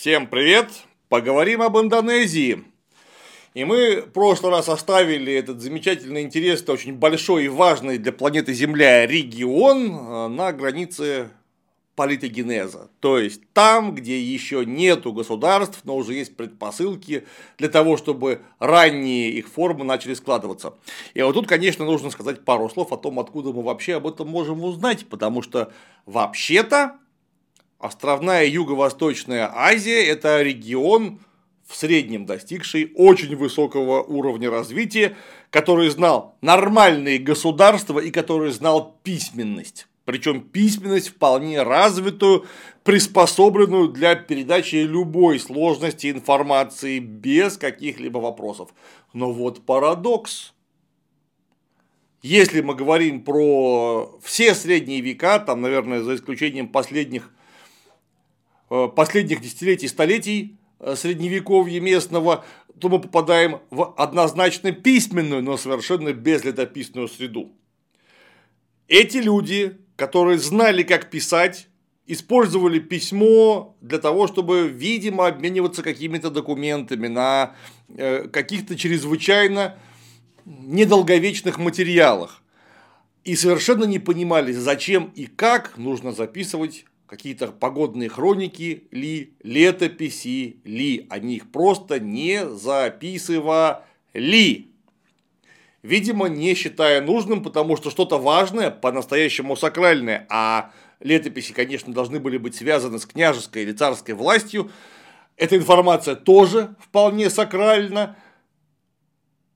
Всем привет! Поговорим об Индонезии. И мы в прошлый раз оставили этот замечательный, интересный, очень большой и важный для планеты Земля регион э, на границе политогенеза. То есть там, где еще нету государств, но уже есть предпосылки для того, чтобы ранние их формы начали складываться. И вот тут, конечно, нужно сказать пару слов о том, откуда мы вообще об этом можем узнать, потому что вообще-то островная Юго-Восточная Азия – это регион, в среднем достигший очень высокого уровня развития, который знал нормальные государства и который знал письменность. Причем письменность вполне развитую, приспособленную для передачи любой сложности информации без каких-либо вопросов. Но вот парадокс. Если мы говорим про все средние века, там, наверное, за исключением последних, последних десятилетий, столетий, Э, средневековья местного, то мы попадаем в однозначно письменную, но совершенно безлетописную среду. Эти люди, которые знали, как писать, использовали письмо для того, чтобы, видимо, обмениваться какими-то документами на э, каких-то чрезвычайно недолговечных материалах. И совершенно не понимали, зачем и как нужно записывать какие-то погодные хроники ли, летописи ли, они их просто не записывали. Видимо, не считая нужным, потому что что-то важное, по-настоящему сакральное, а летописи, конечно, должны были быть связаны с княжеской или царской властью, эта информация тоже вполне сакральна,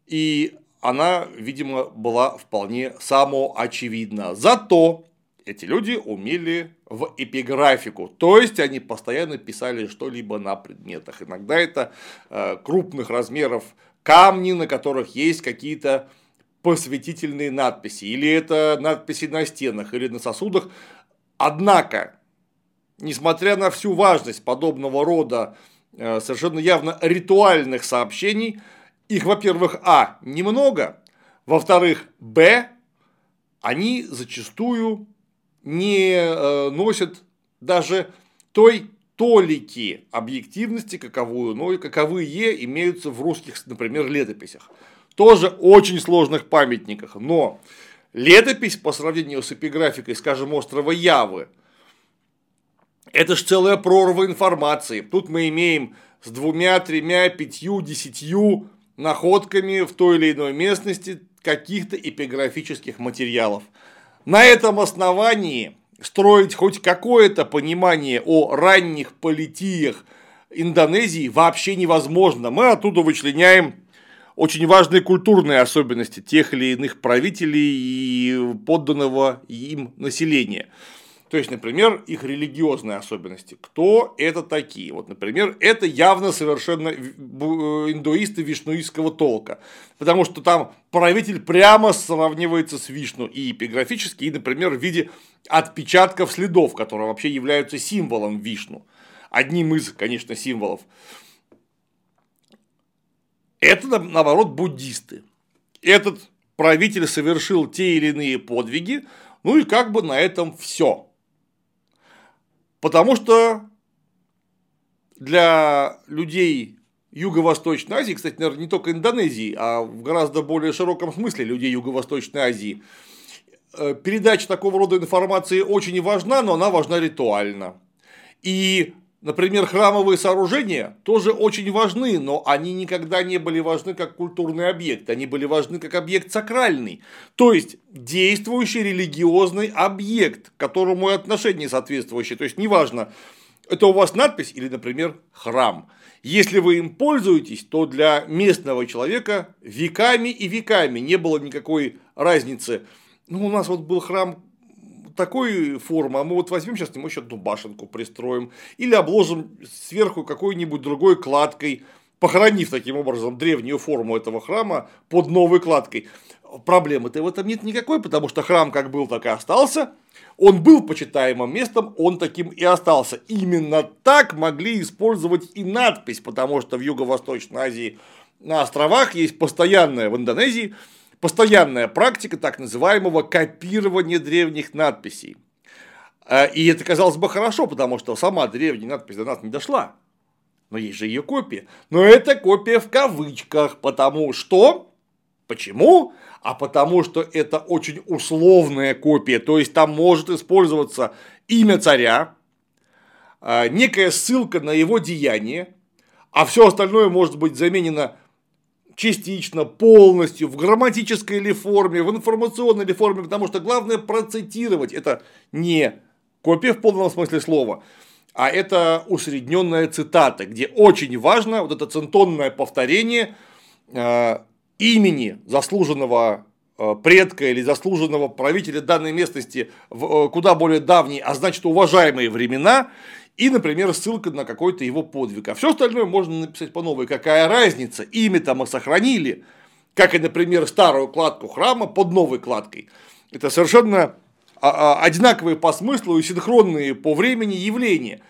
и она, видимо, была вполне самоочевидна. Зато эти люди умели в эпиграфику, то есть они постоянно писали что-либо на предметах. Иногда это э, крупных размеров камни, на которых есть какие-то посвятительные надписи, или это надписи на стенах, или на сосудах. Однако, несмотря на всю важность подобного рода э, совершенно явно ритуальных сообщений, их, во-первых, а, немного, во-вторых, б, они зачастую не э, носят даже той толики объективности, каковую, и каковые имеются в русских, например, летописях. Тоже очень сложных памятниках, но летопись по сравнению с эпиграфикой, скажем, острова Явы, это же целая прорва информации. Тут мы имеем с двумя, тремя, пятью, десятью находками в той или иной местности каких-то эпиграфических материалов. На этом основании строить хоть какое-то понимание о ранних политиях Индонезии вообще невозможно. Мы оттуда вычленяем очень важные культурные особенности тех или иных правителей и подданного им населения. То есть, например, их религиозные особенности. Кто это такие? Вот, например, это явно совершенно э, индуисты вишнуистского толка. Потому что там правитель прямо сравнивается с Вишну и эпиграфически, и, например, в виде отпечатков следов, которые вообще являются символом Вишну. Одним из, конечно, символов. Это, наоборот, буддисты. Этот правитель совершил те или иные подвиги, ну и как бы на этом все. Потому что для людей Юго-Восточной Азии, кстати, наверное, не только Индонезии, а в гораздо более широком смысле людей Юго-Восточной Азии, э, передача такого рода информации очень важна, но она важна ритуально. И Например, храмовые сооружения тоже очень важны, но они никогда не были важны как культурный объект, они были важны как объект сакральный, то есть действующий религиозный объект, к которому и отношение соответствующее, то есть неважно, это у вас надпись или, например, храм. Если вы им пользуетесь, то для местного человека веками и веками не было никакой разницы. Ну, у нас вот был храм такой формы, а мы вот возьмем сейчас ему еще одну башенку пристроим, или обложим сверху какой-нибудь другой кладкой, похоронив таким образом древнюю форму этого храма под новой кладкой. Проблемы-то в этом нет никакой, потому что храм как был, так и остался. Он был почитаемым местом, он таким и остался. Именно так могли использовать и надпись, потому что в Юго-Восточной Азии на островах есть постоянная в Индонезии постоянная практика так называемого копирования древних надписей. Э, и это казалось бы хорошо, потому что сама древняя надпись до нас не дошла. но есть же ее копия. Но это копия в кавычках, потому что... Почему? А потому что это очень условная копия, то есть там может использоваться имя царя, а, некая ссылка на его деяние, а все остальное может быть заменено частично, полностью, в грамматической ли форме, в информационной ли форме, потому что главное процитировать. Это не копия в полном смысле слова, а это усредненная цитата, где очень важно вот это центонное повторение э, имени заслуженного э, предка или заслуженного правителя данной местности в э, куда более давние, а значит уважаемые времена, и, например, ссылка на какой-то его подвиг. А все остальное можно написать по новой. Какая разница? Имя-то мы сохранили, как и, например, старую кладку храма под новой кладкой. Это совершенно а, а, одинаковые по смыслу и синхронные по времени явления.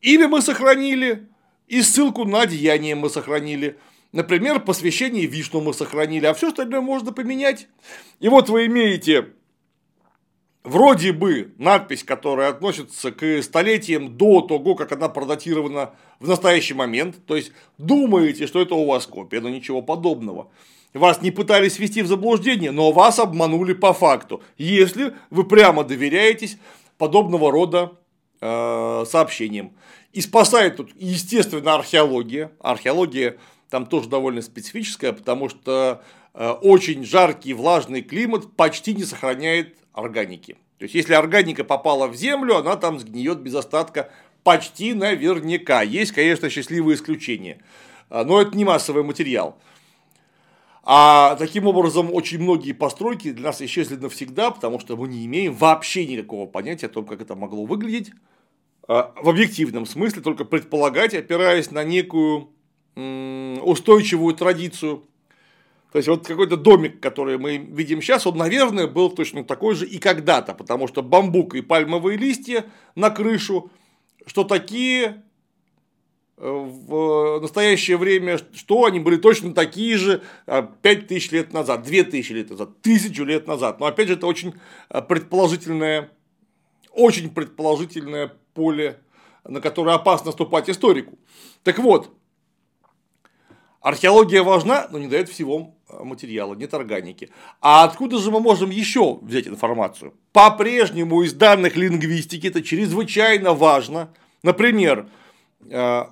Имя мы сохранили, и ссылку на деяние мы сохранили. Например, посвящение Вишну мы сохранили, а все остальное можно поменять. И вот вы имеете вроде бы надпись, которая относится к столетиям до того, как она продатирована в настоящий момент, то есть думаете, что это у вас копия, но ничего подобного. Вас не пытались ввести в заблуждение, но вас обманули по факту, если вы прямо доверяетесь подобного рода э, сообщениям. И спасает тут, естественно, археология. Археология там тоже довольно специфическая, потому что э, очень жаркий влажный климат почти не сохраняет органики. То есть, если органика попала в землю, она там сгниет без остатка почти наверняка. Есть, конечно, счастливые исключения, а, но это не массовый материал. А таким образом, очень многие постройки для нас исчезли навсегда, потому что мы не имеем вообще никакого понятия о том, как это могло выглядеть а, в объективном смысле, только предполагать, опираясь на некую устойчивую традицию то есть вот какой-то домик, который мы видим сейчас, он, наверное, был точно такой же и когда-то, потому что бамбук и пальмовые листья на крышу, что такие э, в настоящее время, что они были точно такие же 5000 а, лет назад, 2000 лет назад, 1000 лет назад. Но опять же, это очень э, предположительное, очень предположительное поле, на которое опасно ступать историку. Так вот, археология важна, но не дает всего материала, нет органики. А откуда же мы можем еще взять информацию? По-прежнему из данных лингвистики это чрезвычайно важно. Например, э,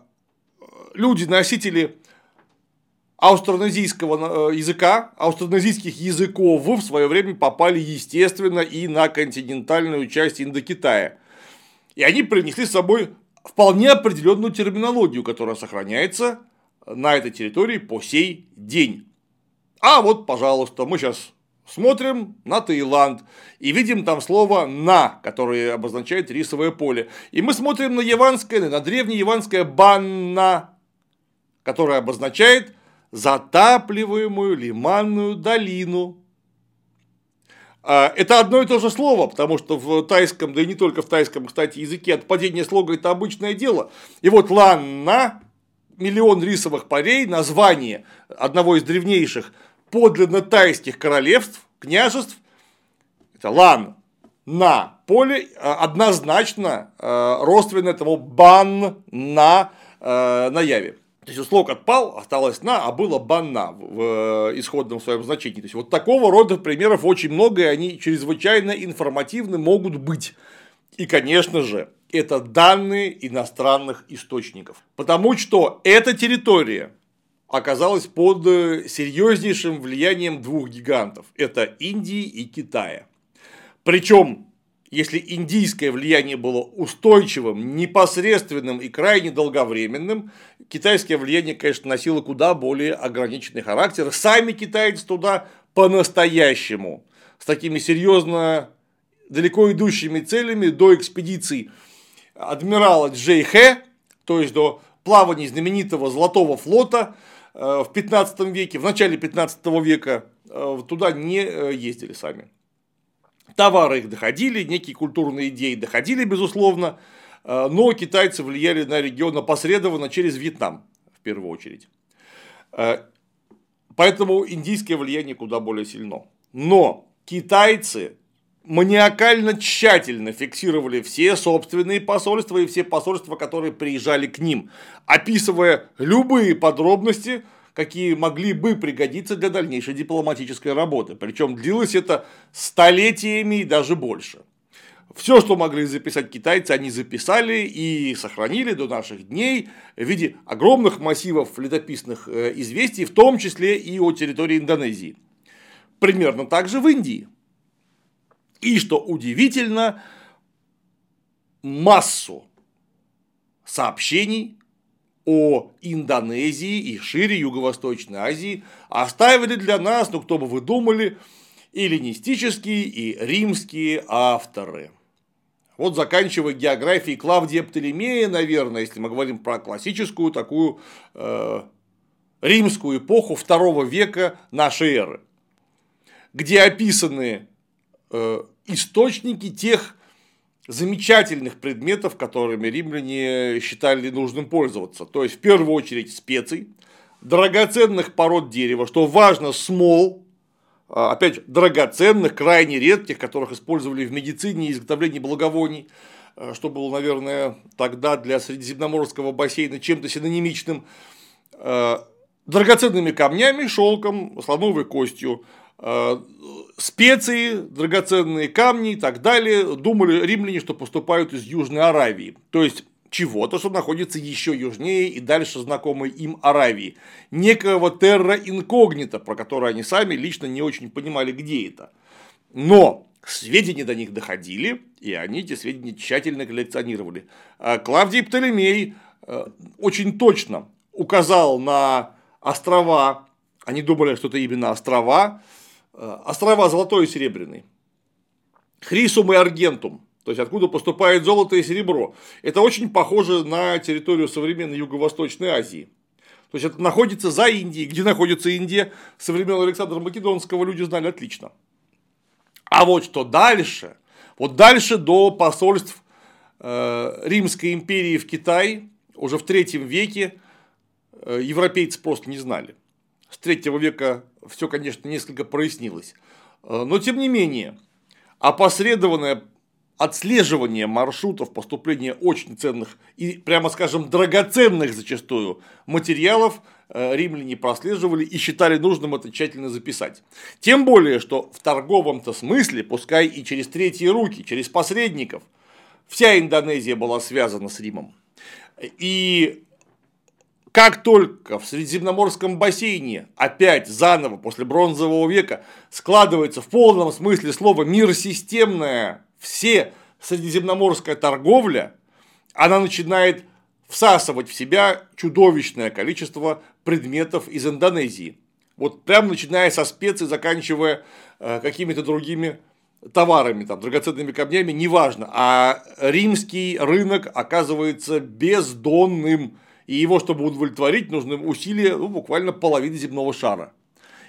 люди-носители аустронезийского э, языка, аустронезийских языков в свое время попали, естественно, и на континентальную часть Индокитая. И они принесли с собой вполне определенную терминологию, которая сохраняется на этой территории по сей день. А вот, пожалуйста, мы сейчас смотрим на Таиланд и видим там слово «на», которое обозначает рисовое поле. И мы смотрим на яванское, на древнеяванское «банна», которое обозначает затапливаемую лиманную долину. А, это одно и то же слово, потому что в тайском, да и не только в тайском, кстати, языке отпадение слога – это обычное дело. И вот «ланна» миллион рисовых полей, название одного из древнейших подлинно тайских королевств, княжеств, это Лан, на поле э, однозначно э, родственно этому бан на э, на яве. То есть слог отпал, осталось на, а было банна в исходном своем значении. То есть вот такого рода примеров очень много, и они чрезвычайно информативны могут быть. И, конечно же, это данные иностранных источников. Потому что эта территория оказалась под э, серьезнейшим влиянием двух гигантов. Это Индии и Китая. Причем, если индийское влияние было устойчивым, непосредственным и крайне долговременным, китайское влияние, конечно, носило куда более ограниченный характер. Сами китайцы туда по-настоящему, с такими серьезно далеко идущими целями до экспедиций адмирала Джей Хэ, то есть до плаваний знаменитого Золотого флота э, в 15 веке, в начале 15 века э, туда не э, ездили сами. Товары их доходили, некие культурные идеи доходили, безусловно, но китайцы влияли на регион опосредованно через Вьетнам, в первую очередь. Поэтому индийское влияние куда более сильно. Но китайцы маниакально тщательно фиксировали все собственные посольства и все посольства, которые приезжали к ним, описывая любые подробности, какие могли бы пригодиться для дальнейшей дипломатической работы. Причем длилось это столетиями и даже больше. Все, что могли записать китайцы, они записали и сохранили до наших дней в виде огромных массивов летописных э, известий, в том числе и о территории Индонезии. Примерно так же в Индии. И что удивительно, массу сообщений о Индонезии и шире Юго-Восточной Азии оставили для нас, ну кто бы вы думали, эллинистические и римские авторы. Вот заканчивая географией Клавдия Птолемея, наверное, если мы говорим про классическую такую э, римскую эпоху второго века нашей эры, где описаны источники тех замечательных предметов, которыми римляне считали нужным пользоваться. То есть, в первую очередь, специй, драгоценных пород дерева, что важно, смол, а, опять драгоценных, крайне редких, которых использовали в медицине и изготовлении благовоний, э, что было, наверное, тогда для Средиземноморского бассейна чем-то синонимичным, э, драгоценными камнями, шелком, слоновой костью, Э, специи, драгоценные камни и так далее, думали римляне, что поступают из Южной Аравии. То есть чего-то, что находится еще южнее и дальше знакомой им Аравии. Некого терра инкогнита, про который они сами лично не очень понимали, где это. Но сведения до них доходили, и они эти сведения тщательно коллекционировали. А Клавдий Птолемей э, очень точно указал на острова, они думали, что это именно острова, острова Золотой и Серебряный, Хрисум и Аргентум, то есть откуда поступает золото и серебро. Это очень похоже на территорию современной Юго-Восточной Азии. То есть это находится за Индией. Где находится Индия, со времен Александра Македонского люди знали отлично. А вот что дальше, вот дальше до посольств э, Римской империи в Китай, уже в третьем веке, э, европейцы просто не знали. С третьего века все, конечно, несколько прояснилось. Э, но, тем не менее, опосредованное отслеживание маршрутов поступления очень ценных и, прямо скажем, драгоценных зачастую материалов э, римляне прослеживали и считали нужным это тщательно записать. Тем более, что в торговом-то смысле, пускай и через третьи руки, через посредников, вся Индонезия была связана с Римом. И как только в Средиземноморском бассейне опять заново после бронзового века складывается в полном смысле слова мир системная, все средиземноморская торговля, она начинает всасывать в себя чудовищное количество предметов из Индонезии. Вот прям начиная со специй, заканчивая э, какими-то другими товарами, там, драгоценными камнями, неважно. А римский рынок оказывается бездонным и его, чтобы удовлетворить, нужны усилия ну, буквально половины земного шара.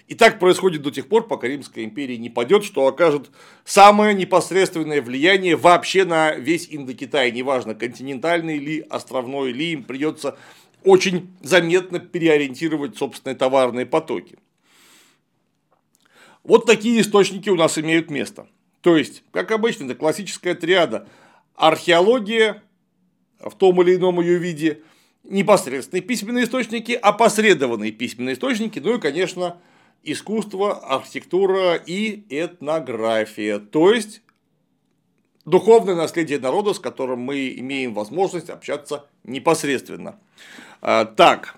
И так происходит до тех пор, пока Римская империя не падет, что окажет самое непосредственное влияние вообще на весь Индокитай, неважно, континентальный ли, островной ли, им придется очень заметно переориентировать собственные товарные потоки. Вот такие источники у нас имеют место. То есть, как обычно, это классическая триада. Археология в том или ином ее виде, непосредственные письменные источники, опосредованные письменные источники, ну и, конечно, искусство, архитектура и этнография, то есть духовное наследие народа, с которым мы имеем возможность общаться непосредственно. А, так,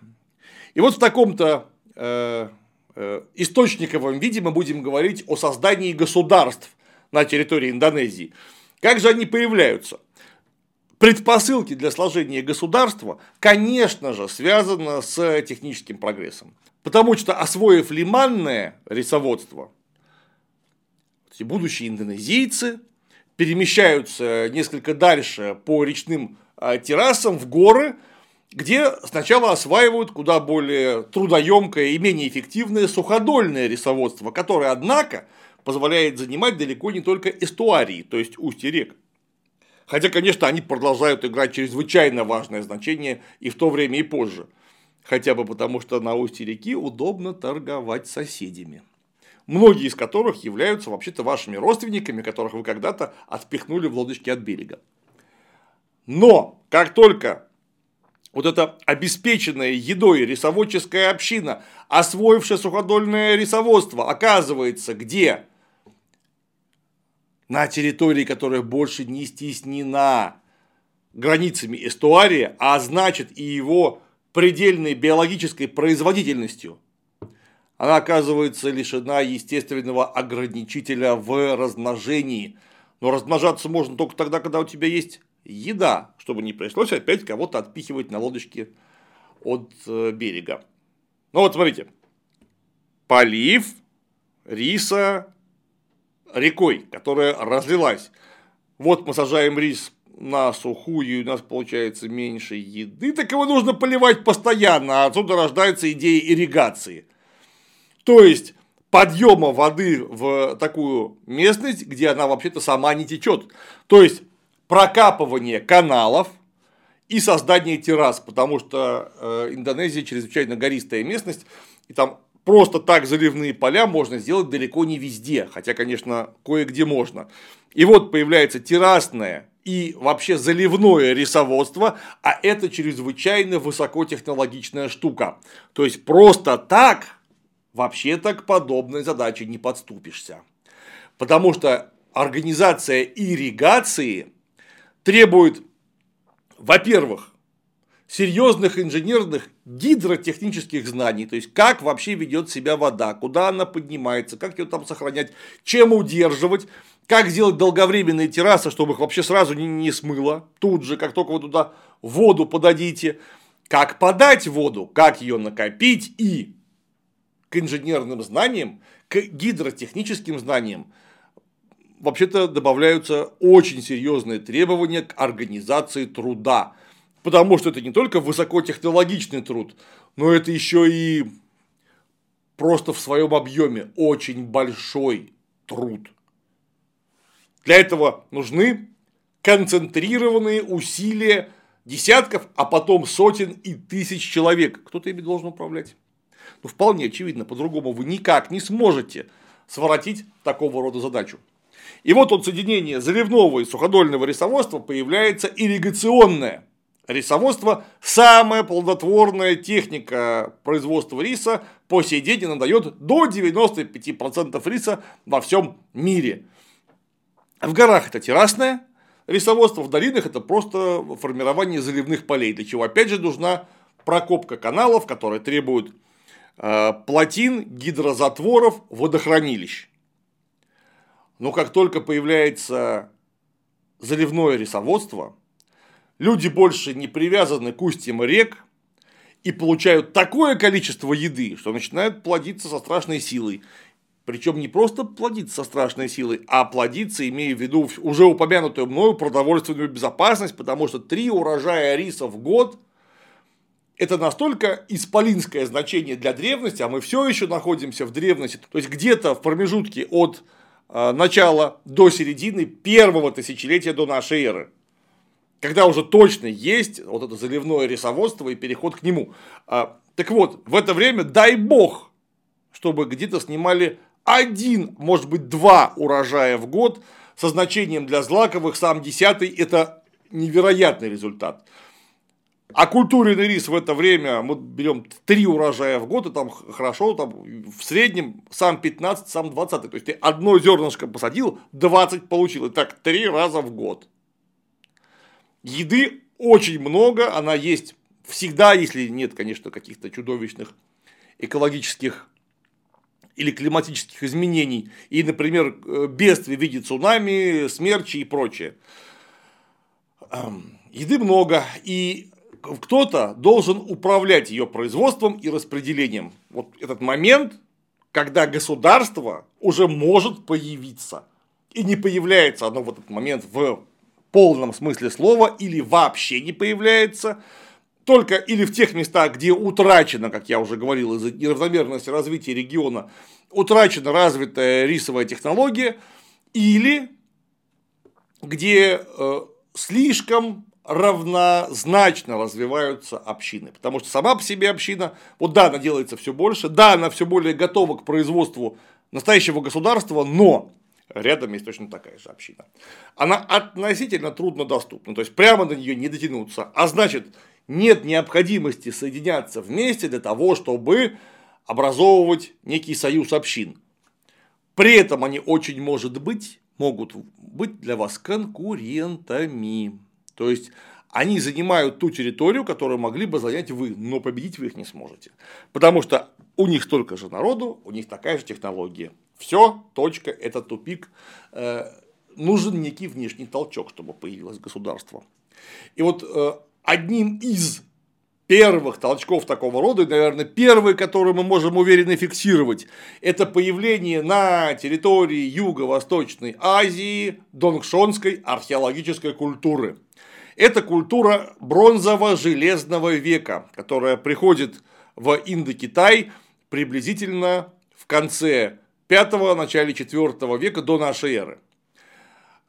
и вот в таком-то э, э, источниковом виде мы будем говорить о создании государств на территории Индонезии. Как же они появляются? Предпосылки для сложения государства, конечно же, связаны с техническим прогрессом. Потому что, освоив лиманное рисоводство, будущие индонезийцы перемещаются несколько дальше по речным а, террасам в горы, где сначала осваивают куда более трудоемкое и менее эффективное суходольное рисоводство, которое, однако, позволяет занимать далеко не только эстуарии, то есть устья рек. Хотя, конечно, они продолжают играть чрезвычайно важное значение и в то время, и позже. Хотя бы потому, что на устье реки удобно торговать соседями. многие из которых являются вообще-то вашими родственниками, которых вы когда-то отпихнули в лодочке от берега. Но как только вот эта обеспеченная едой рисоводческая община, освоившая суходольное рисоводство, оказывается где? На территории, которая больше не стеснена границами эстуария, а значит и его предельной биологической производительностью, она оказывается лишена естественного ограничителя в размножении. Но размножаться можно только тогда, когда у тебя есть еда, чтобы не пришлось опять кого-то отпихивать на лодочке от э, берега. Ну вот смотрите, полив риса рекой, которая разлилась. Вот мы сажаем рис на сухую, и у нас получается меньше еды, так его нужно поливать постоянно, а отсюда рождается идея ирригации. То есть, подъема воды в такую местность, где она вообще-то сама не течет. То есть, прокапывание каналов и создание террас, потому что э, Индонезия чрезвычайно гористая местность, и там просто так заливные поля можно сделать далеко не везде, хотя, конечно, кое-где можно. И вот появляется террасное и вообще заливное рисоводство, а это чрезвычайно высокотехнологичная штука. То есть просто так вообще-то к подобной задаче не подступишься. Потому что организация ирригации требует, во-первых, серьезных инженерных гидротехнических знаний, то есть как вообще ведет себя вода, куда она поднимается, как ее там сохранять, чем удерживать, как сделать долговременные террасы, чтобы их вообще сразу не, не смыло, тут же, как только вы туда воду подадите, как подать воду, как ее накопить и к инженерным знаниям, к гидротехническим знаниям вообще-то добавляются очень серьезные требования к организации труда. Потому что это не только высокотехнологичный труд, но это еще и просто в своем объеме очень большой труд. Для этого нужны концентрированные усилия десятков, а потом сотен и тысяч человек. Кто-то ими должен управлять. Ну, вполне очевидно, по-другому вы никак не сможете своротить такого рода задачу. И вот от соединения заливного и суходольного рисоводства появляется ирригационное рисоводство. Самая плодотворная техника производства риса по сей день она дает до 95% риса во всем мире. В горах это террасное рисоводство, в долинах это просто формирование заливных полей, для чего опять же нужна прокопка каналов, которые требуют э, плотин, гидрозатворов, водохранилищ. Но как только появляется заливное рисоводство, люди больше не привязаны к устьям рек и получают такое количество еды, что начинают плодиться со страшной силой. Причем не просто плодиться со страшной силой, а плодиться, имея в виду уже упомянутую мною продовольственную безопасность, потому что три урожая риса в год – это настолько исполинское значение для древности, а мы все еще находимся в древности, то есть где-то в промежутке от Э, начала до середины первого тысячелетия до нашей эры. Когда уже точно есть вот это заливное рисоводство и переход к нему. А, так вот, в это время дай бог, чтобы где-то снимали один, может быть, два урожая в год со значением для злаковых сам десятый – это невероятный результат. А культурный рис в это время мы берем три урожая в год, и там хорошо, там в среднем сам 15, сам 20. То есть ты одно зернышко посадил, 20 получил. И так три раза в год. Еды очень много, она есть всегда, если нет, конечно, каких-то чудовищных экологических или климатических изменений, и, например, э, бедствий в виде цунами, смерчи и прочее. Еды много, и кто-то должен управлять ее производством и распределением. Вот этот момент, когда государство уже может появиться. И не появляется оно в этот момент в полном смысле слова или вообще не появляется, только или в тех местах, где утрачена, как я уже говорил, из-за неравномерности развития региона, утрачена развитая рисовая технология, или где э, слишком равнозначно развиваются общины. Потому что сама по себе община, вот да, она делается все больше, да, она все более готова к производству настоящего государства, но рядом есть точно такая же община. Она относительно трудно доступна, то есть прямо до нее не дотянуться, а значит нет необходимости соединяться вместе для того, чтобы образовывать некий союз общин. При этом они очень может быть могут быть для вас конкурентами. То есть они занимают ту территорию, которую могли бы занять вы, но победить вы их не сможете. Потому что у них столько же народу, у них такая же технология. Все, точка, это тупик. Э, нужен некий внешний толчок, чтобы появилось государство. И вот э, одним из первых толчков такого рода, и, наверное, первый, который мы можем уверенно фиксировать, это появление на территории Юго-Восточной Азии донгшонской археологической культуры. Это культура бронзово-железного века, которая приходит в Индокитай приблизительно в конце 5 начале 4 века до нашей эры.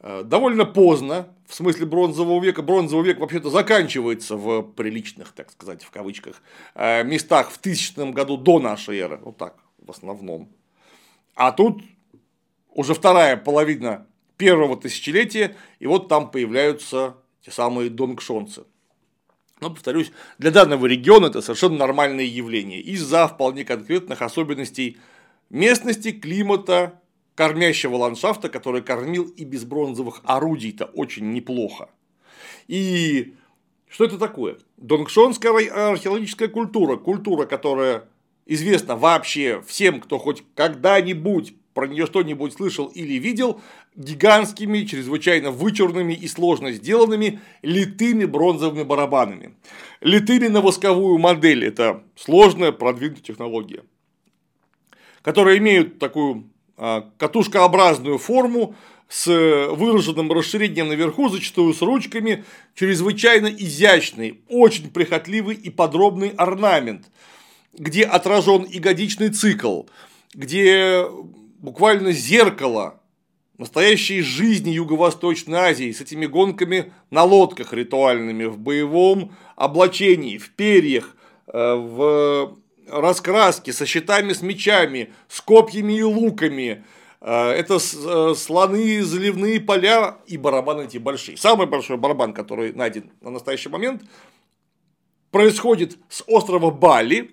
Э, довольно поздно, в смысле бронзового века, бронзовый век вообще-то заканчивается в приличных, так сказать, в кавычках, э, местах в тысячном году до нашей эры, вот так, в основном. А тут уже вторая половина первого тысячелетия, и вот там появляются те самые донгшонцы. Но, повторюсь, для данного региона это совершенно нормальное явление из-за вполне конкретных особенностей местности, климата, кормящего ландшафта, который кормил и без бронзовых орудий-то очень неплохо. И что это такое? Донгшонская археологическая культура, культура, которая известна вообще всем, кто хоть когда-нибудь про нее что-нибудь слышал или видел, гигантскими, чрезвычайно вычурными и сложно сделанными литыми бронзовыми барабанами. Литыми на восковую модель – это сложная продвинутая технология, которые имеют такую а, катушкообразную форму с выраженным расширением наверху, зачастую с ручками, чрезвычайно изящный, очень прихотливый и подробный орнамент, где отражен ягодичный цикл, где буквально зеркало настоящей жизни Юго-Восточной Азии с этими гонками на лодках ритуальными, в боевом облачении, в перьях, э, в раскраске, со щитами, с мечами, с копьями и луками. Э, это э, слоны, заливные поля и барабаны эти большие. Самый большой барабан, который найден на настоящий момент, происходит с острова Бали,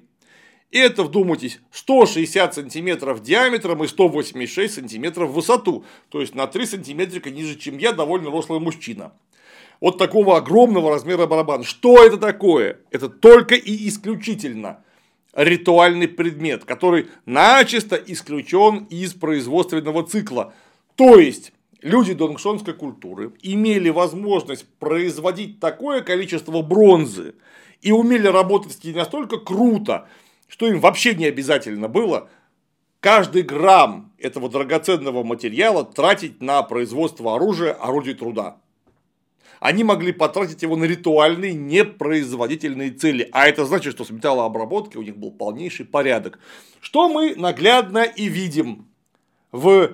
и это, вдумайтесь, 160 сантиметров диаметром и 186 сантиметров в высоту. То есть на 3 сантиметрика ниже, чем я, довольно рослый мужчина. Вот такого огромного размера барабан. Что это такое? Это только и исключительно ритуальный предмет, который начисто исключен из производственного цикла. То есть, люди донгшонской культуры имели возможность производить такое количество бронзы и умели работать с ней настолько круто, что им вообще не обязательно было каждый грамм этого драгоценного материала тратить на производство оружия, орудий труда. Они могли потратить его на ритуальные, непроизводительные цели. А это значит, что с металлообработкой у них был полнейший порядок. Что мы наглядно и видим в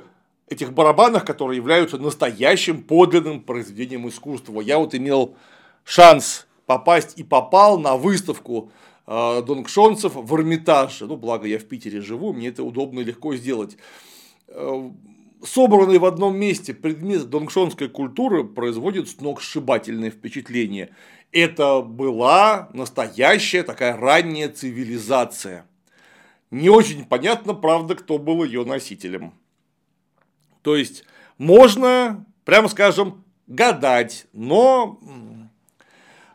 этих барабанах, которые являются настоящим подлинным произведением искусства. Я вот имел шанс попасть и попал на выставку э, донгшонцев в Эрмитаже. Ну, благо я в Питере живу, мне это удобно и легко сделать. Собранный в одном месте предмет донгшонской культуры производит сногсшибательное впечатление. Это была настоящая такая ранняя цивилизация. Не очень понятно, правда, кто был ее носителем. То есть, можно, прямо скажем, гадать, но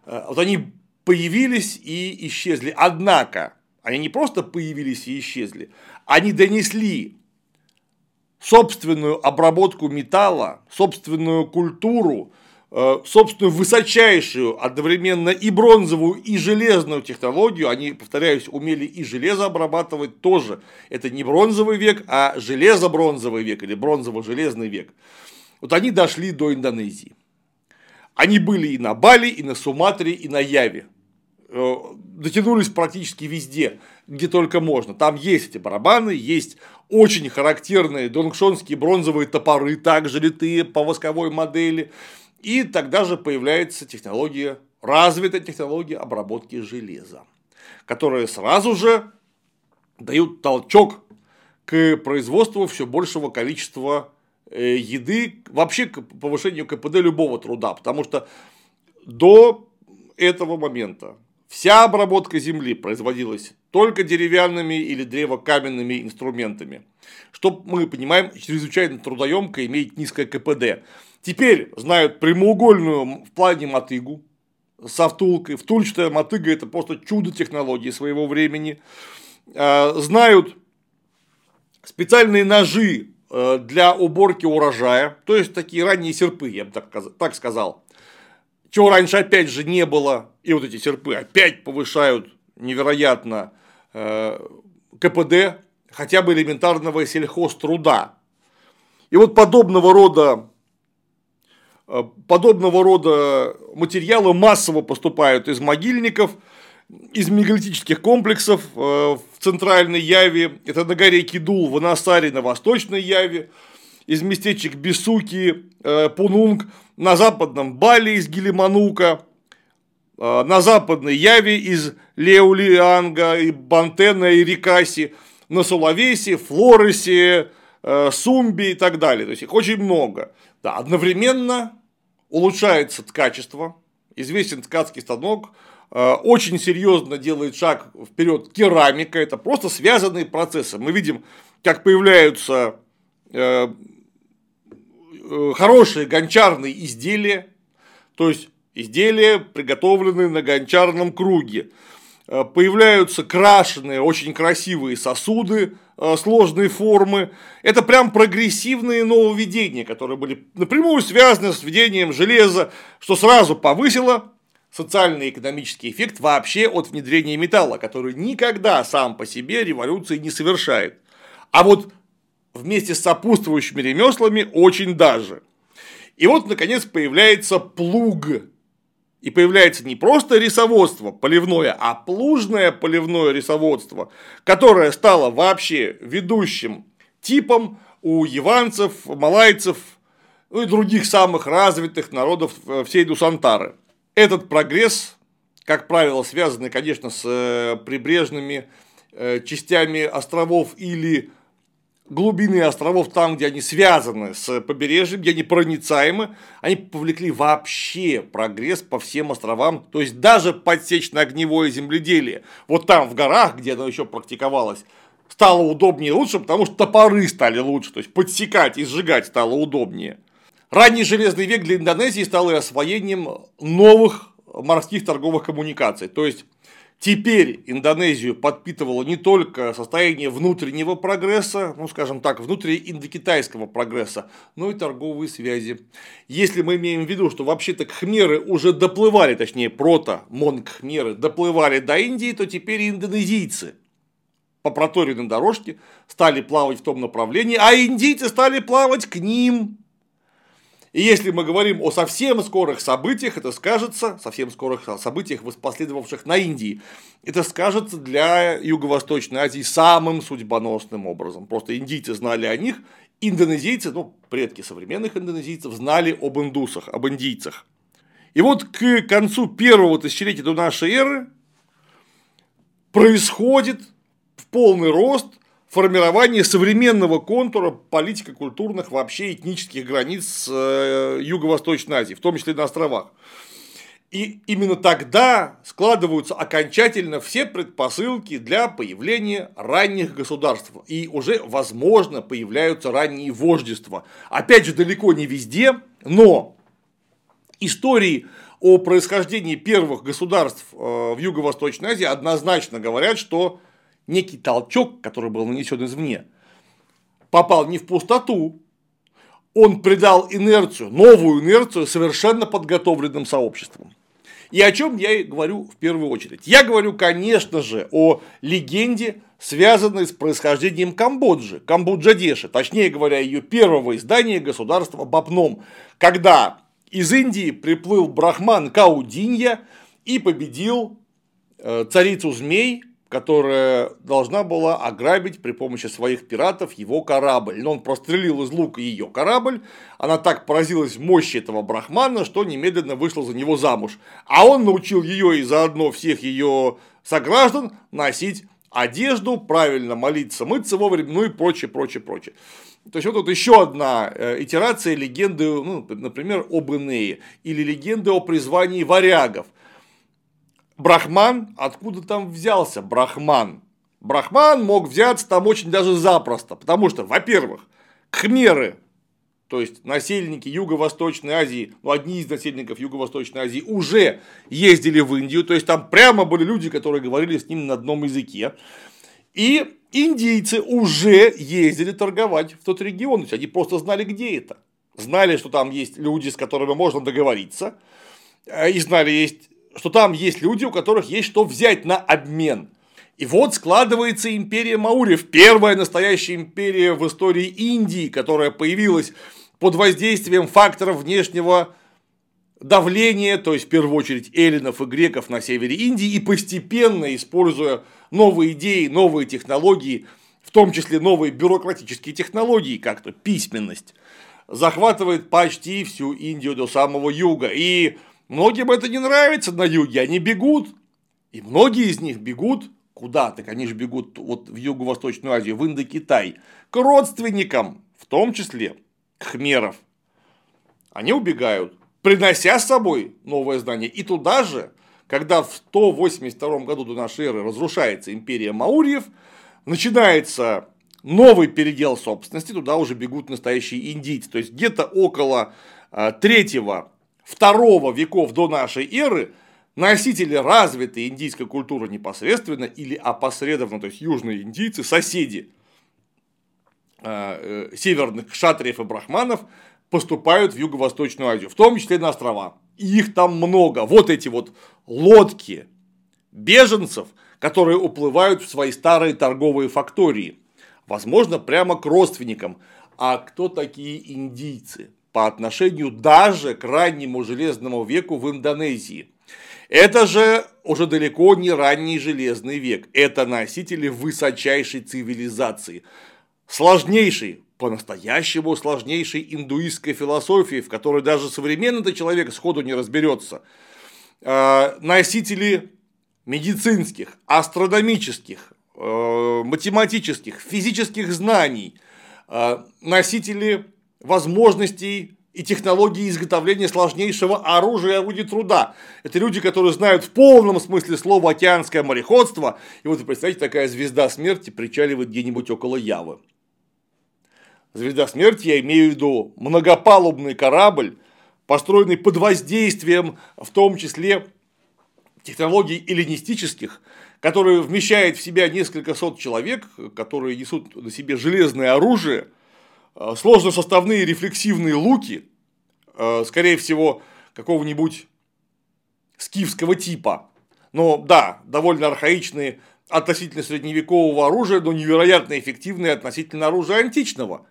вот они появились и исчезли. Однако, они не просто появились и исчезли, они донесли собственную обработку металла, собственную культуру, э, собственную высочайшую одновременно и бронзовую, и железную технологию. Они, повторяюсь, умели и железо обрабатывать тоже. Это не бронзовый век, а железо-бронзовый век или бронзово-железный век. Вот они дошли до Индонезии. Они были и на Бали, и на Суматре, и на Яве. Э, дотянулись практически везде, где только можно. Там есть эти барабаны, есть очень характерные донгшонские бронзовые топоры, также литые по восковой модели. И тогда же появляется технология, развитая технология обработки железа, которая сразу же дают толчок к производству все большего количества э, еды, вообще к повышению КПД любого труда, потому что до этого момента вся обработка земли производилась только деревянными или древокаменными инструментами, что мы понимаем чрезвычайно трудоемко имеет низкое КПД. Теперь знают прямоугольную в плане мотыгу со втулкой. Втульчатая мотыга – это просто чудо технологии своего времени. А, знают специальные ножи э, для уборки урожая, то есть такие ранние серпы, я бы так, так сказал. Чего раньше опять же не было, и вот эти серпы опять повышают невероятно э, КПД хотя бы элементарного сельхозтруда. И вот подобного рода э, подобного рода материалы массово поступают из могильников – из мегалитических комплексов э, в центральной Яве, это на горе Кидул в Анасаре на восточной Яве, из местечек Бисуки, э, Пунунг, на западном Бали из Гилиманука, э, на западной Яве из Леулианга, и Бантена, и Рикаси, на Сулавесе, Флоресе, Сумби и так далее. То есть их очень много. Да, одновременно улучшается качество, известен ткацкий станок, Э, очень серьезно делает шаг вперед керамика, это просто связанные процессы. Мы видим, как появляются э, э, хорошие гончарные изделия, то есть изделия, приготовленные на гончарном круге. Появляются крашеные, очень красивые сосуды, сложные формы. Это прям прогрессивные нововведения, которые были напрямую связаны с введением железа, что сразу повысило социально-экономический эффект вообще от внедрения металла, который никогда сам по себе революции не совершает. А вот вместе с сопутствующими ремеслами очень даже. И вот, наконец, появляется плуг. И появляется не просто рисоводство поливное, а плужное поливное рисоводство, которое стало вообще ведущим типом у яванцев, малайцев, ну и других самых развитых народов э, всей Дусантары. Этот прогресс, как правило, связанный, конечно, с э, прибрежными э, частями островов или глубины островов, там, где они связаны с побережьем, где они проницаемы, они повлекли вообще прогресс по всем островам, то есть даже подсечно-огневое земледелие. Вот там в горах, где оно еще практиковалось, стало удобнее и лучше, потому что топоры стали лучше, то есть подсекать и сжигать стало удобнее. Ранний железный век для Индонезии стал и освоением новых морских торговых коммуникаций. То есть теперь Индонезию подпитывало не только состояние внутреннего прогресса, ну скажем так, внутрииндокитайского прогресса, но и торговые связи. Если мы имеем в виду, что вообще-то кхмеры уже доплывали, точнее прото монг-кхмеры доплывали до Индии, то теперь индонезийцы по проторенной дорожке стали плавать в том направлении, а индийцы стали плавать к ним. И если мы говорим о совсем скорых событиях, это скажется, совсем скорых событиях, последовавших на Индии, это скажется для Юго-Восточной Азии самым судьбоносным образом. Просто индийцы знали о них, индонезийцы, ну, предки современных индонезийцев, знали об индусах, об индийцах. И вот к концу первого тысячелетия до нашей эры происходит в полный рост формирование современного контура политико-культурных вообще этнических границ э, Юго-Восточной Азии, в том числе на островах. И именно тогда складываются окончательно все предпосылки для появления ранних государств. И уже, возможно, появляются ранние вождества. Опять же, далеко не везде, но истории о происхождении первых государств э, в Юго-Восточной Азии однозначно говорят, что некий толчок, который был нанесен извне, попал не в пустоту, он придал инерцию, новую инерцию совершенно подготовленным сообществам. И о чем я и говорю в первую очередь? Я говорю, конечно же, о легенде, связанной с происхождением Камбоджи, Камбоджадеши, точнее говоря, ее первого издания государства Бапном, когда из Индии приплыл брахман Каудинья и победил э, царицу змей которая должна была ограбить при помощи своих пиратов его корабль. Но он прострелил из лука ее корабль, она так поразилась мощи этого брахмана, что немедленно вышла за него замуж. А он научил ее и заодно всех ее сограждан носить одежду, правильно молиться, мыться вовремя, ну и прочее, прочее, прочее. То есть вот тут еще одна э, итерация легенды, ну, например, об Инее или легенды о призвании варягов. Брахман, откуда там взялся Брахман? Брахман мог взяться там очень даже запросто, потому что, во-первых, кхмеры, то есть насельники Юго-Восточной Азии, ну, одни из насельников Юго-Восточной Азии уже ездили в Индию, то есть там прямо были люди, которые говорили с ним на одном языке. И индийцы уже ездили торговать в тот регион, то есть они просто знали, где это. Знали, что там есть люди, с которыми можно договориться, э, и знали, есть, что там есть люди, у которых есть что взять на обмен. И вот складывается империя Маурьев, первая настоящая империя в истории Индии, которая появилась под воздействием факторов внешнего давления, то есть в первую очередь эллинов и греков на севере Индии, и постепенно, используя новые идеи, новые технологии, в том числе новые бюрократические технологии, как-то письменность, захватывает почти всю Индию до самого юга. И многим это не нравится на юге, они бегут. И многие из них бегут куда? Так они же бегут вот в Юго-Восточную Азию, в Индокитай, к родственникам, в том числе хмеров. Они убегают, принося с собой новое здание. И туда же, когда в 182 году до нашей эры разрушается империя Маурьев, начинается новый передел собственности, туда уже бегут настоящие индийцы. То есть где-то около а, третьего, второго веков до нашей эры носители развитой индийской культуры непосредственно или опосредованно, то есть южные индийцы, соседи э, э, северных шатриев и брахманов, поступают в Юго-Восточную Азию, в том числе на острова. И их там много. Вот эти вот лодки беженцев, которые уплывают в свои старые торговые фактории. Возможно, прямо к родственникам. А кто такие индийцы? По отношению даже к раннему железному веку в Индонезии. Это же уже далеко не ранний железный век. Это носители высочайшей цивилизации. Сложнейшей, по-настоящему сложнейшей индуистской философии, в которой даже современный человек сходу не разберется. А, носители медицинских, астрономических, э, математических, физических знаний, а, носители возможностей и технологии изготовления сложнейшего оружия и орудий труда. Это люди, которые знают в полном смысле слова океанское мореходство. И вот вы представляете, такая звезда смерти причаливает где-нибудь около Явы. Звезда смерти, я имею в виду многопалубный корабль, построенный под воздействием, в том числе, технологий эллинистических, который вмещает в себя несколько сот человек, которые несут на себе железное оружие – Э, сложносоставные рефлексивные луки, э, скорее всего, какого-нибудь скифского типа. Но да, довольно архаичные относительно средневекового оружия, но невероятно эффективные относительно оружия античного.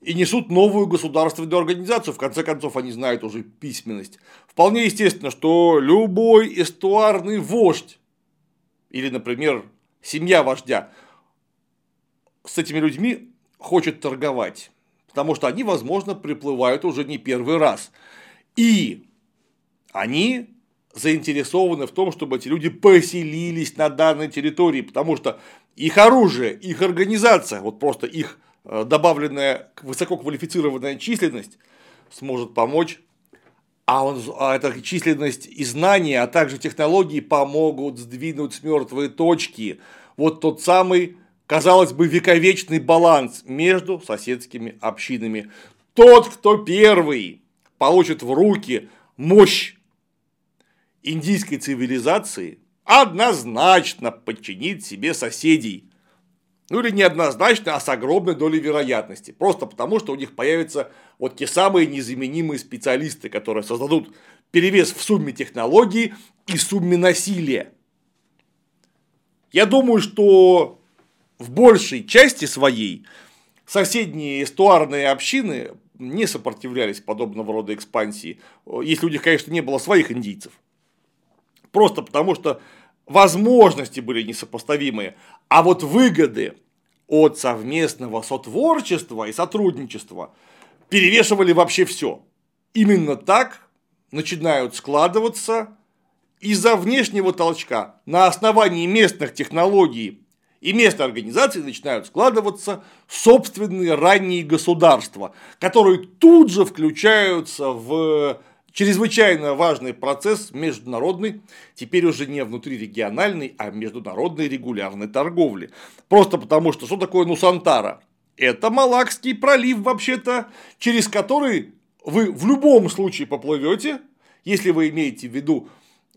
И несут новую государственную организацию, в конце концов они знают уже письменность. Вполне естественно, что любой эстуарный вождь, или, например, семья вождя, с этими людьми хочет торговать, потому что они, возможно, приплывают уже не первый раз. И они заинтересованы в том, чтобы эти люди поселились на данной территории, потому что их оружие, их организация, вот просто их э, добавленная высококвалифицированная численность сможет помочь, а, он, а эта численность и знания, а также технологии помогут сдвинуть с мертвые точки вот тот самый казалось бы, вековечный баланс между соседскими общинами. Тот, кто первый получит в руки мощь индийской цивилизации, однозначно подчинит себе соседей. Ну или неоднозначно, а с огромной долей вероятности. Просто потому, что у них появятся вот те самые незаменимые специалисты, которые создадут перевес в сумме технологий и сумме насилия. Я думаю, что в большей части своей соседние эстуарные общины не сопротивлялись подобного рода экспансии, если у них, конечно, не было своих индийцев. Просто потому, что возможности были несопоставимые, а вот выгоды от совместного сотворчества и сотрудничества перевешивали вообще все. Именно так начинают складываться из-за внешнего толчка на основании местных технологий и местной организации начинают складываться собственные ранние государства, которые тут же включаются в чрезвычайно важный процесс международной, теперь уже не внутрирегиональной, а международной регулярной торговли. Просто потому, что что такое Нусантара? Это Малакский пролив, вообще-то, через который вы в любом случае поплывете, если вы имеете в виду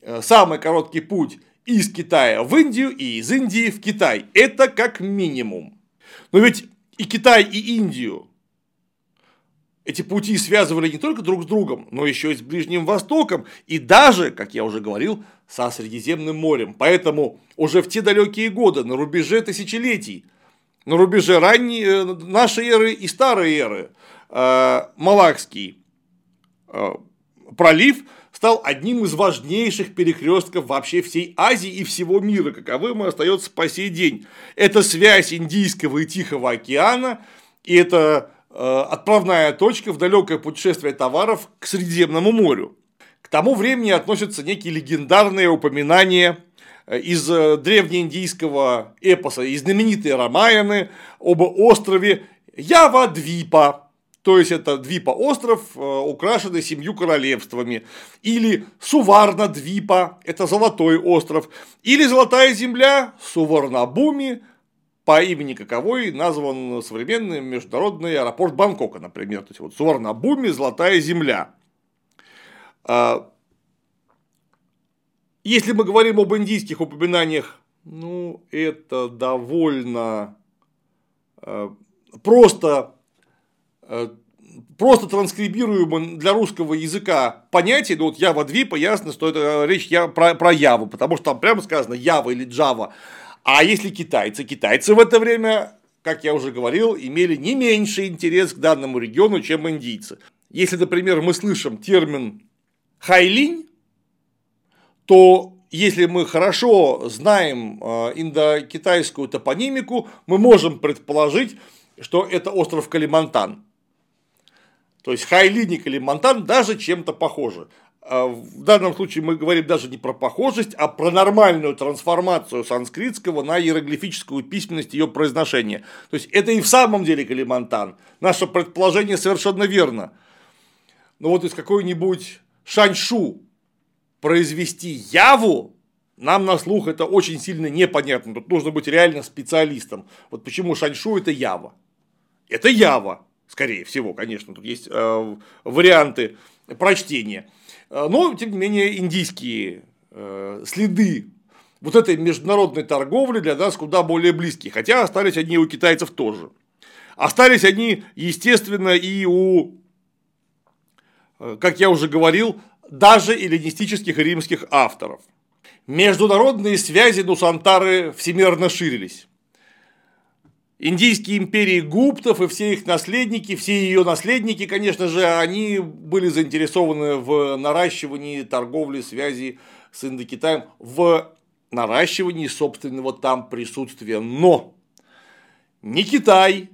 э, самый короткий путь из Китая в Индию и из Индии в Китай. Это как минимум. Но ведь и Китай, и Индию эти пути связывали не только друг с другом, но еще и с Ближним Востоком, и даже, как я уже говорил, со Средиземным морем. Поэтому уже в те далекие годы, на рубеже тысячелетий, на рубеже ранней э, нашей эры и старой эры, э, Малакский э, пролив стал одним из важнейших перекрестков вообще всей Азии и всего мира, каковым и остается по сей день. Это связь Индийского и Тихого океана, и это Э, отправная точка в далекое путешествие товаров к Средиземному морю. К тому времени относятся некие легендарные упоминания э, из э, древнеиндийского эпоса, и знаменитые Рамаяны об острове Ява-Двипа, то есть это Двипа остров, украшенный семью королевствами, или Суварна-Двипа, это золотой остров, или золотая земля Суварнабуми, по имени каковой назван современный международный аэропорт Бангкока, например. То есть вот Суарнабуми, Золотая земля. А, если мы говорим об индийских упоминаниях, ну, это довольно а, просто, просто транскрибируемо для русского языка понятие, ну вот Ява Двипа, ясно, что это речь я про, про Яву, потому что там прямо сказано Ява или Джава. А если китайцы? Китайцы в это время, как я уже говорил, имели не меньший интерес к данному региону, чем индийцы. Если, например, мы слышим термин «хайлинь», то если мы хорошо знаем э, индокитайскую топонимику, мы можем предположить, что это остров Калимантан. То есть Хайлинь и Калимантан даже чем-то похожи. А в данном случае мы говорим даже не про похожесть, а про нормальную трансформацию санскритского на иероглифическую письменность ее произношения. То есть это и в самом деле Калимантан. Наше предположение совершенно верно. Но вот из какой-нибудь Шаньшу произвести Яву, нам на слух это очень сильно непонятно. Тут нужно быть реально специалистом. Вот почему Шаньшу это Ява. Это Ява, скорее всего, конечно. Тут есть э, варианты прочтения. Э, но, тем не менее, индийские э, следы вот этой международной торговли для нас куда более близкие, хотя остались они у китайцев тоже. Остались они, естественно, и у, э, как я уже говорил, даже эллинистических римских авторов. Международные связи Нусантары всемирно ширились. Индийские империи гуптов и все их наследники, все ее наследники, конечно же, они были заинтересованы в наращивании торговли, связи с Индокитаем, в наращивании собственного там присутствия. Но не Китай,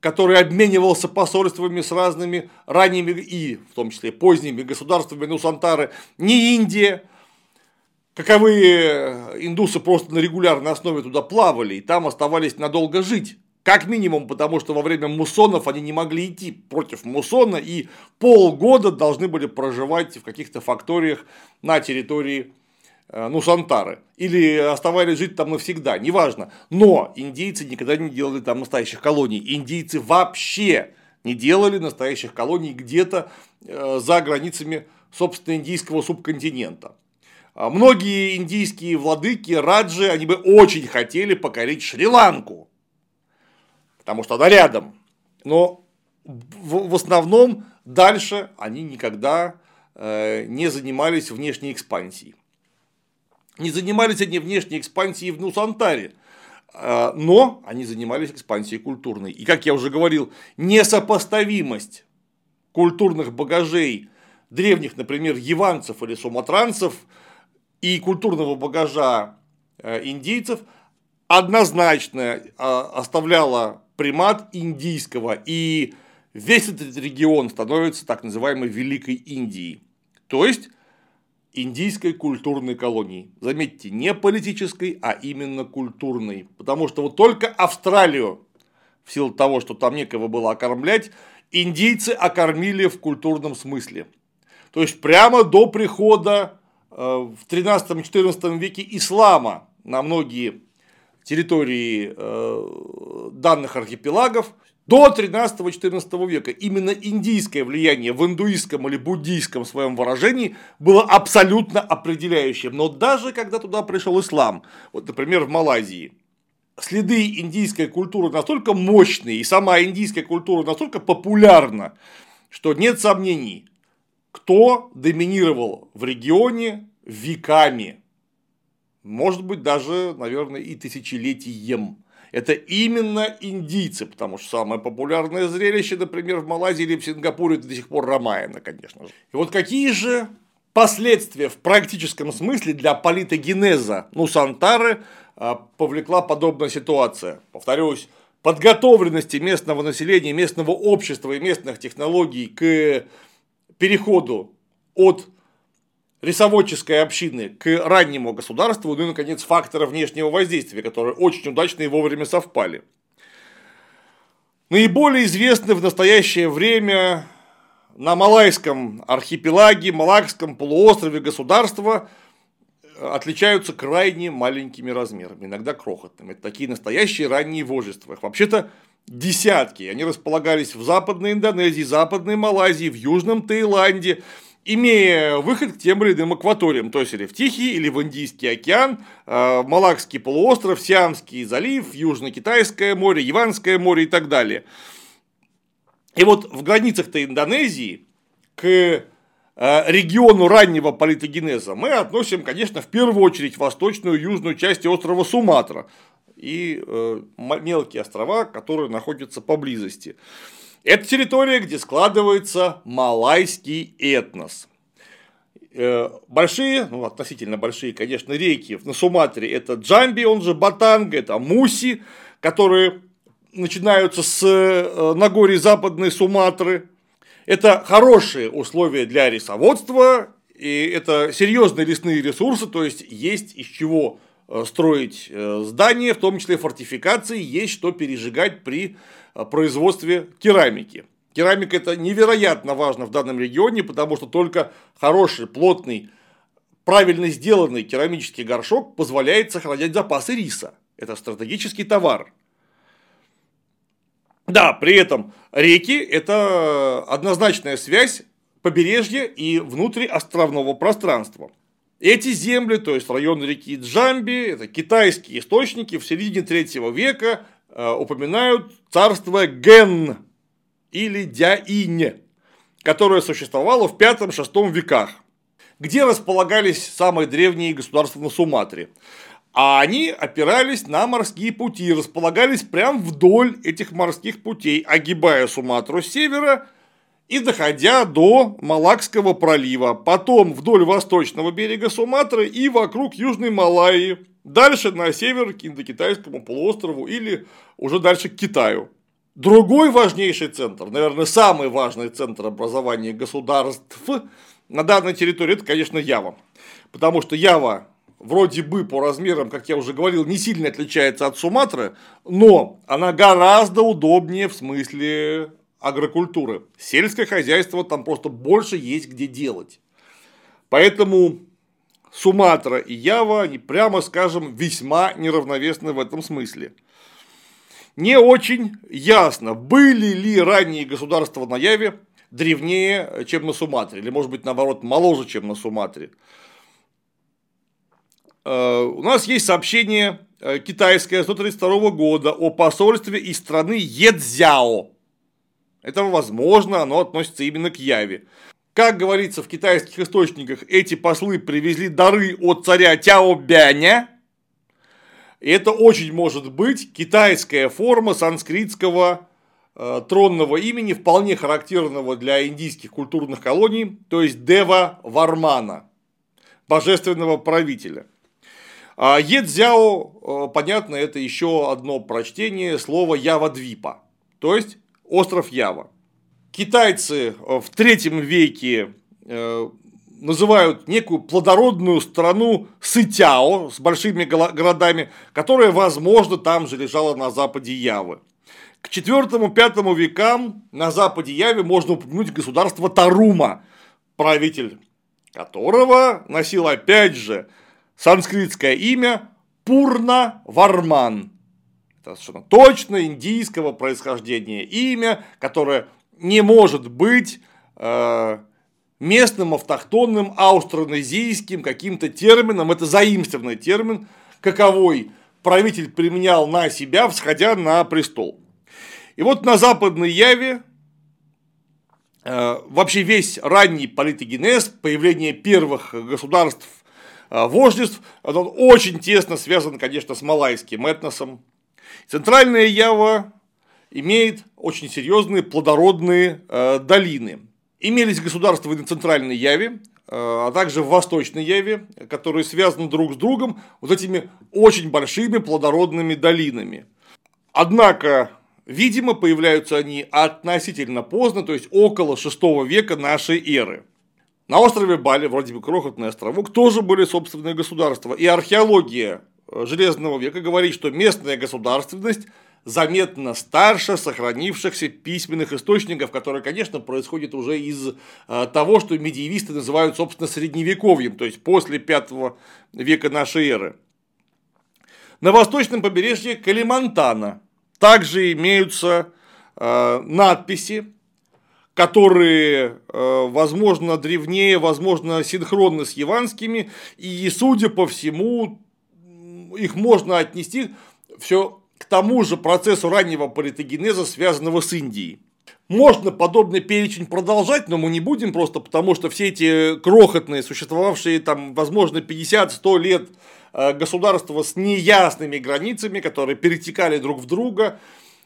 который обменивался посольствами с разными ранними и, в том числе, поздними государствами Нусантары, не Индия, каковые индусы просто на регулярной основе туда плавали и там оставались надолго жить. Как минимум, потому что во время муссонов они не могли идти против муссона и полгода должны были проживать в каких-то факториях на территории э, Нусантары. Или оставались жить там навсегда, неважно. Но индейцы никогда не делали там настоящих колоний. Индейцы вообще не делали настоящих колоний где-то э, за границами, собственно, индийского субконтинента. А многие индийские владыки, раджи, они бы очень хотели покорить Шри-Ланку, потому что она рядом. Но в основном дальше они никогда э, не занимались внешней экспансией. Не занимались они внешней экспансией в Нусантаре, э, но они занимались экспансией культурной. И, как я уже говорил, несопоставимость культурных багажей древних, например, яванцев или суматранцев – и культурного багажа э, индейцев однозначно э, оставляла примат индийского, и весь этот регион становится так называемой Великой Индией. То есть индийской культурной колонии. Заметьте, не политической, а именно культурной. Потому что вот только Австралию, в силу того, что там некого было окормлять, индийцы окормили в культурном смысле. То есть прямо до прихода в 13-14 веке ислама на многие территории э, данных архипелагов до 13-14 века именно индийское влияние в индуистском или буддийском своем выражении было абсолютно определяющим. Но даже когда туда пришел ислам, вот, например, в Малайзии, следы индийской культуры настолько мощные, и сама индийская культура настолько популярна, что нет сомнений, кто доминировал в регионе веками, может быть, даже, наверное, и тысячелетием это именно индийцы, потому что самое популярное зрелище, например, в Малайзии или в Сингапуре, это до сих пор Рамаяна, конечно же. И вот какие же последствия в практическом смысле для политогенеза ну Сантары а, повлекла подобная ситуация? Повторюсь, подготовленности местного населения, местного общества и местных технологий к переходу от рисоводческой общины к раннему государству, ну и, наконец, фактора внешнего воздействия, которые очень удачно и вовремя совпали. Наиболее известны в настоящее время на Малайском архипелаге, Малакском полуострове государства отличаются крайне маленькими размерами, иногда крохотными. Это такие настоящие ранние вожества. Вообще-то десятки. Они располагались в Западной Индонезии, Западной Малайзии, в Южном Таиланде, имея выход к тем или иным акваториям, то есть или в Тихий, или в Индийский океан, э, Малакский полуостров, Сиамский залив, Южно-Китайское море, Яванское море и так далее. И вот в границах-то Индонезии к э, региону раннего политогенеза мы относим, конечно, в первую очередь восточную и южную части острова Суматра и э, мелкие острова, которые находятся поблизости. Это территория, где складывается малайский этнос. Э, большие, ну относительно большие, конечно, реки на Суматре это Джамби, он же Батанга, это Муси, которые начинаются с э, Нагорья Западной Суматры. Это хорошие условия для рисоводства, и это серьезные лесные ресурсы, то есть есть из чего строить здания, в том числе фортификации, есть что пережигать при производстве керамики. Керамика это невероятно важно в данном регионе, потому что только хороший, плотный, правильно сделанный керамический горшок позволяет сохранять запасы риса. Это стратегический товар. Да, при этом реки – это однозначная связь побережья и внутриостровного пространства. Эти земли, то есть район реки Джамби, это китайские источники в середине третьего века Э, упоминают царство Ген или Дяинь, которое существовало в V-VI веках, где располагались самые древние государства на Суматре. А они опирались на морские пути, располагались прямо вдоль этих морских путей, огибая Суматру с севера и доходя до Малакского пролива, потом вдоль восточного берега Суматры и вокруг Южной Малайи, Дальше на север к Индокитайскому полуострову или уже дальше к Китаю. Другой важнейший центр, наверное, самый важный центр образования государств на данной территории, это, конечно, Ява. Потому что Ява вроде бы по размерам, как я уже говорил, не сильно отличается от Суматры, но она гораздо удобнее в смысле агрокультуры. Сельское хозяйство там просто больше есть где делать. Поэтому Суматра и Ява, они, прямо скажем, весьма неравновесны в этом смысле. Не очень ясно, были ли ранние государства на Яве древнее, чем на Суматре, или, может быть, наоборот, моложе, чем на Суматре. Э, у нас есть сообщение э, китайское 132 года о посольстве из страны Едзяо. Это возможно, оно относится именно к Яве. Как говорится в китайских источниках, эти послы привезли дары от царя Тяо Бяня. И это очень может быть китайская форма санскритского э, тронного имени, вполне характерного для индийских культурных колоний, то есть Дева Вармана, божественного правителя. А Едзяо, э, понятно, это еще одно прочтение слова Ява-Двипа, то есть остров Ява. Китайцы э, в третьем веке э, называют некую плодородную страну Сытяо с большими городами, которая, возможно, там же лежала на западе Явы. К IV-V векам на западе Явы можно упомянуть государство Тарума, правитель которого носил опять же санскритское имя Пурна Варман. Это совершенно точно индийского происхождения имя, которое не может быть э, местным автохтонным аустронезийским каким-то термином. Это заимствованный термин, каковой правитель применял на себя, всходя на престол. И вот на западной Яве э, вообще весь ранний политогенез, появление первых государств э, вождеств, он очень тесно связан, конечно, с малайским этносом. Центральная Ява имеет очень серьезные плодородные э, долины. Имелись государства на Центральной Яве, а также в Восточной Яве, которые связаны друг с другом вот этими очень большими плодородными долинами. Однако Видимо, появляются они относительно поздно, то есть около 6 века нашей эры. На острове Бали, вроде бы крохотный островок, тоже были собственные государства. И археология э, Железного века говорит, что местная государственность заметно старше сохранившихся письменных источников, которые, конечно, происходят уже из э, того, что медиевисты называют, собственно, средневековьем, то есть после 5 века нашей эры. На восточном побережье Калимантана также имеются э, надписи, которые, э, возможно, древнее, возможно, синхронны с яванскими, и, судя по всему, их можно отнести все к тому же процессу раннего политогенеза, связанного с Индией. Можно подобный перечень продолжать, но мы не будем просто потому, что все эти крохотные, существовавшие там, возможно, 50-100 лет Э, государства с неясными границами, которые перетекали друг в друга.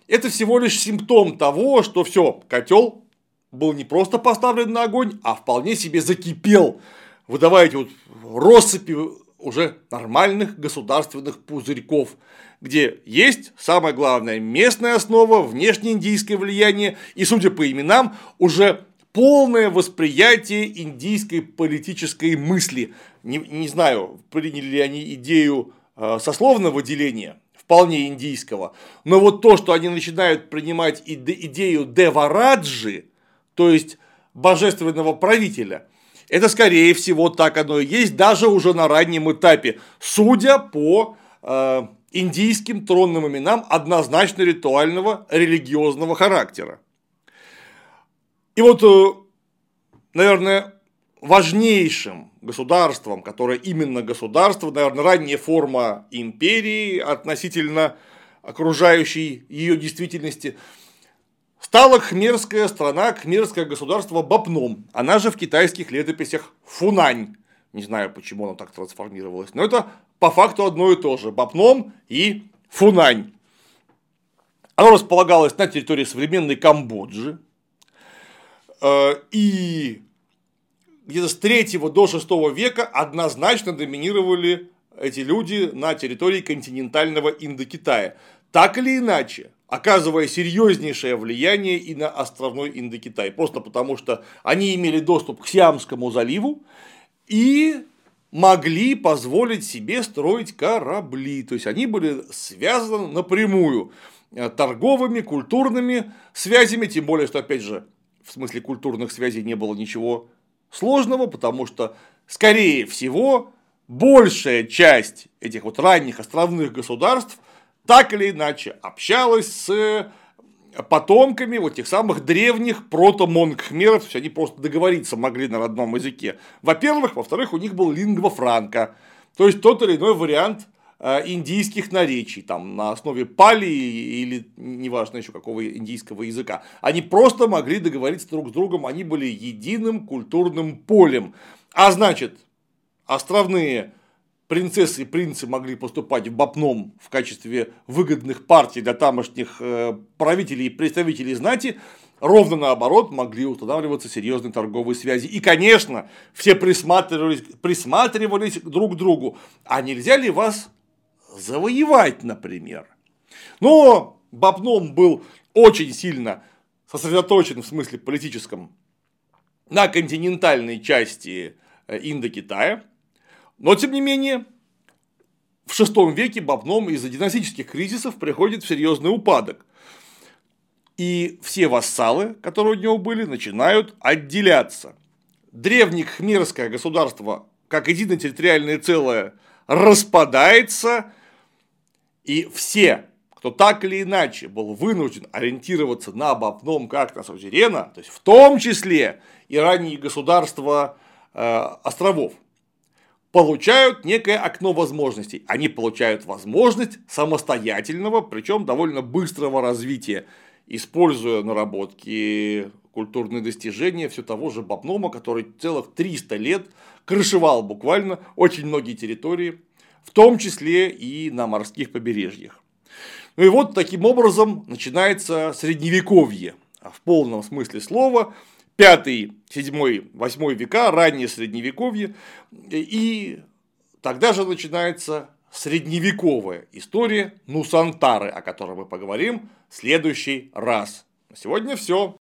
Это всего лишь симптом того, что все, котел был не просто поставлен на огонь, а вполне себе закипел, выдавая эти вот россыпи уже нормальных государственных пузырьков, где есть, самое главное, местная основа, внешнеиндийское влияние и, судя по именам, уже полное восприятие индийской политической мысли. Не, не знаю, приняли ли они идею э, сословного деления, вполне индийского, но вот то, что они начинают принимать идею Девараджи, то есть божественного правителя, это скорее всего так оно и есть, даже уже на раннем этапе, судя по э, индийским тронным именам однозначно ритуального религиозного характера. И вот, э, наверное, важнейшим государством, которое именно государство, наверное, ранняя форма империи относительно окружающей ее действительности, стала хмерская страна, хмерское государство Бапном. Она же в китайских летописях Фунань. Не знаю, почему оно так трансформировалось, но это по факту одно и то же. Бапном и Фунань. Оно располагалось на территории современной Камбоджи, Э, и где-то с 3 до 6 века однозначно доминировали эти люди на территории континентального Индокитая. Так или иначе, оказывая серьезнейшее влияние и на островной Индокитай. Просто потому, что они имели доступ к Сиамскому заливу и могли позволить себе строить корабли. То есть они были связаны напрямую э, торговыми, культурными связями, тем более, что, опять же, в смысле культурных связей не было ничего сложного, потому что, скорее всего, большая часть этих вот ранних островных государств так или иначе общалась с потомками вот тех самых древних прото-монгхмеров, то есть они просто договориться могли на родном языке. Во-первых, во-вторых, у них был лингва франка, то есть тот или иной вариант Э, индийских наречий, там, на основе пали или неважно еще какого индийского языка. Они просто могли договориться друг с другом, они были единым культурным полем. А значит, островные принцессы и принцы могли поступать в Бапном в качестве выгодных партий для тамошних э, правителей и представителей знати, ровно наоборот могли устанавливаться серьезные торговые связи. И, конечно, все присматривались, присматривались друг к другу. А нельзя ли вас завоевать, например. Но Бабном был очень сильно сосредоточен в смысле политическом на континентальной части Индокитая. Но, тем не менее, в VI веке Бабном из-за династических кризисов приходит в серьезный упадок. И все вассалы, которые у него были, начинают отделяться. Древнее хмерское государство, как единое территориальное целое, распадается, и все, кто так или иначе был вынужден ориентироваться на Бабном как на сузерена, то есть в том числе и ранние государства э, островов, получают некое окно возможностей. Они получают возможность самостоятельного, причем довольно быстрого развития, используя наработки, культурные достижения все того же Бабнома, который целых 300 лет крышевал буквально очень многие территории, в том числе и на морских побережьях. Ну и вот таким образом начинается средневековье в полном смысле слова, пятый, седьмой, восьмой века, раннее средневековье, и тогда же начинается средневековая история Нусантары, о которой мы поговорим в следующий раз. На сегодня все.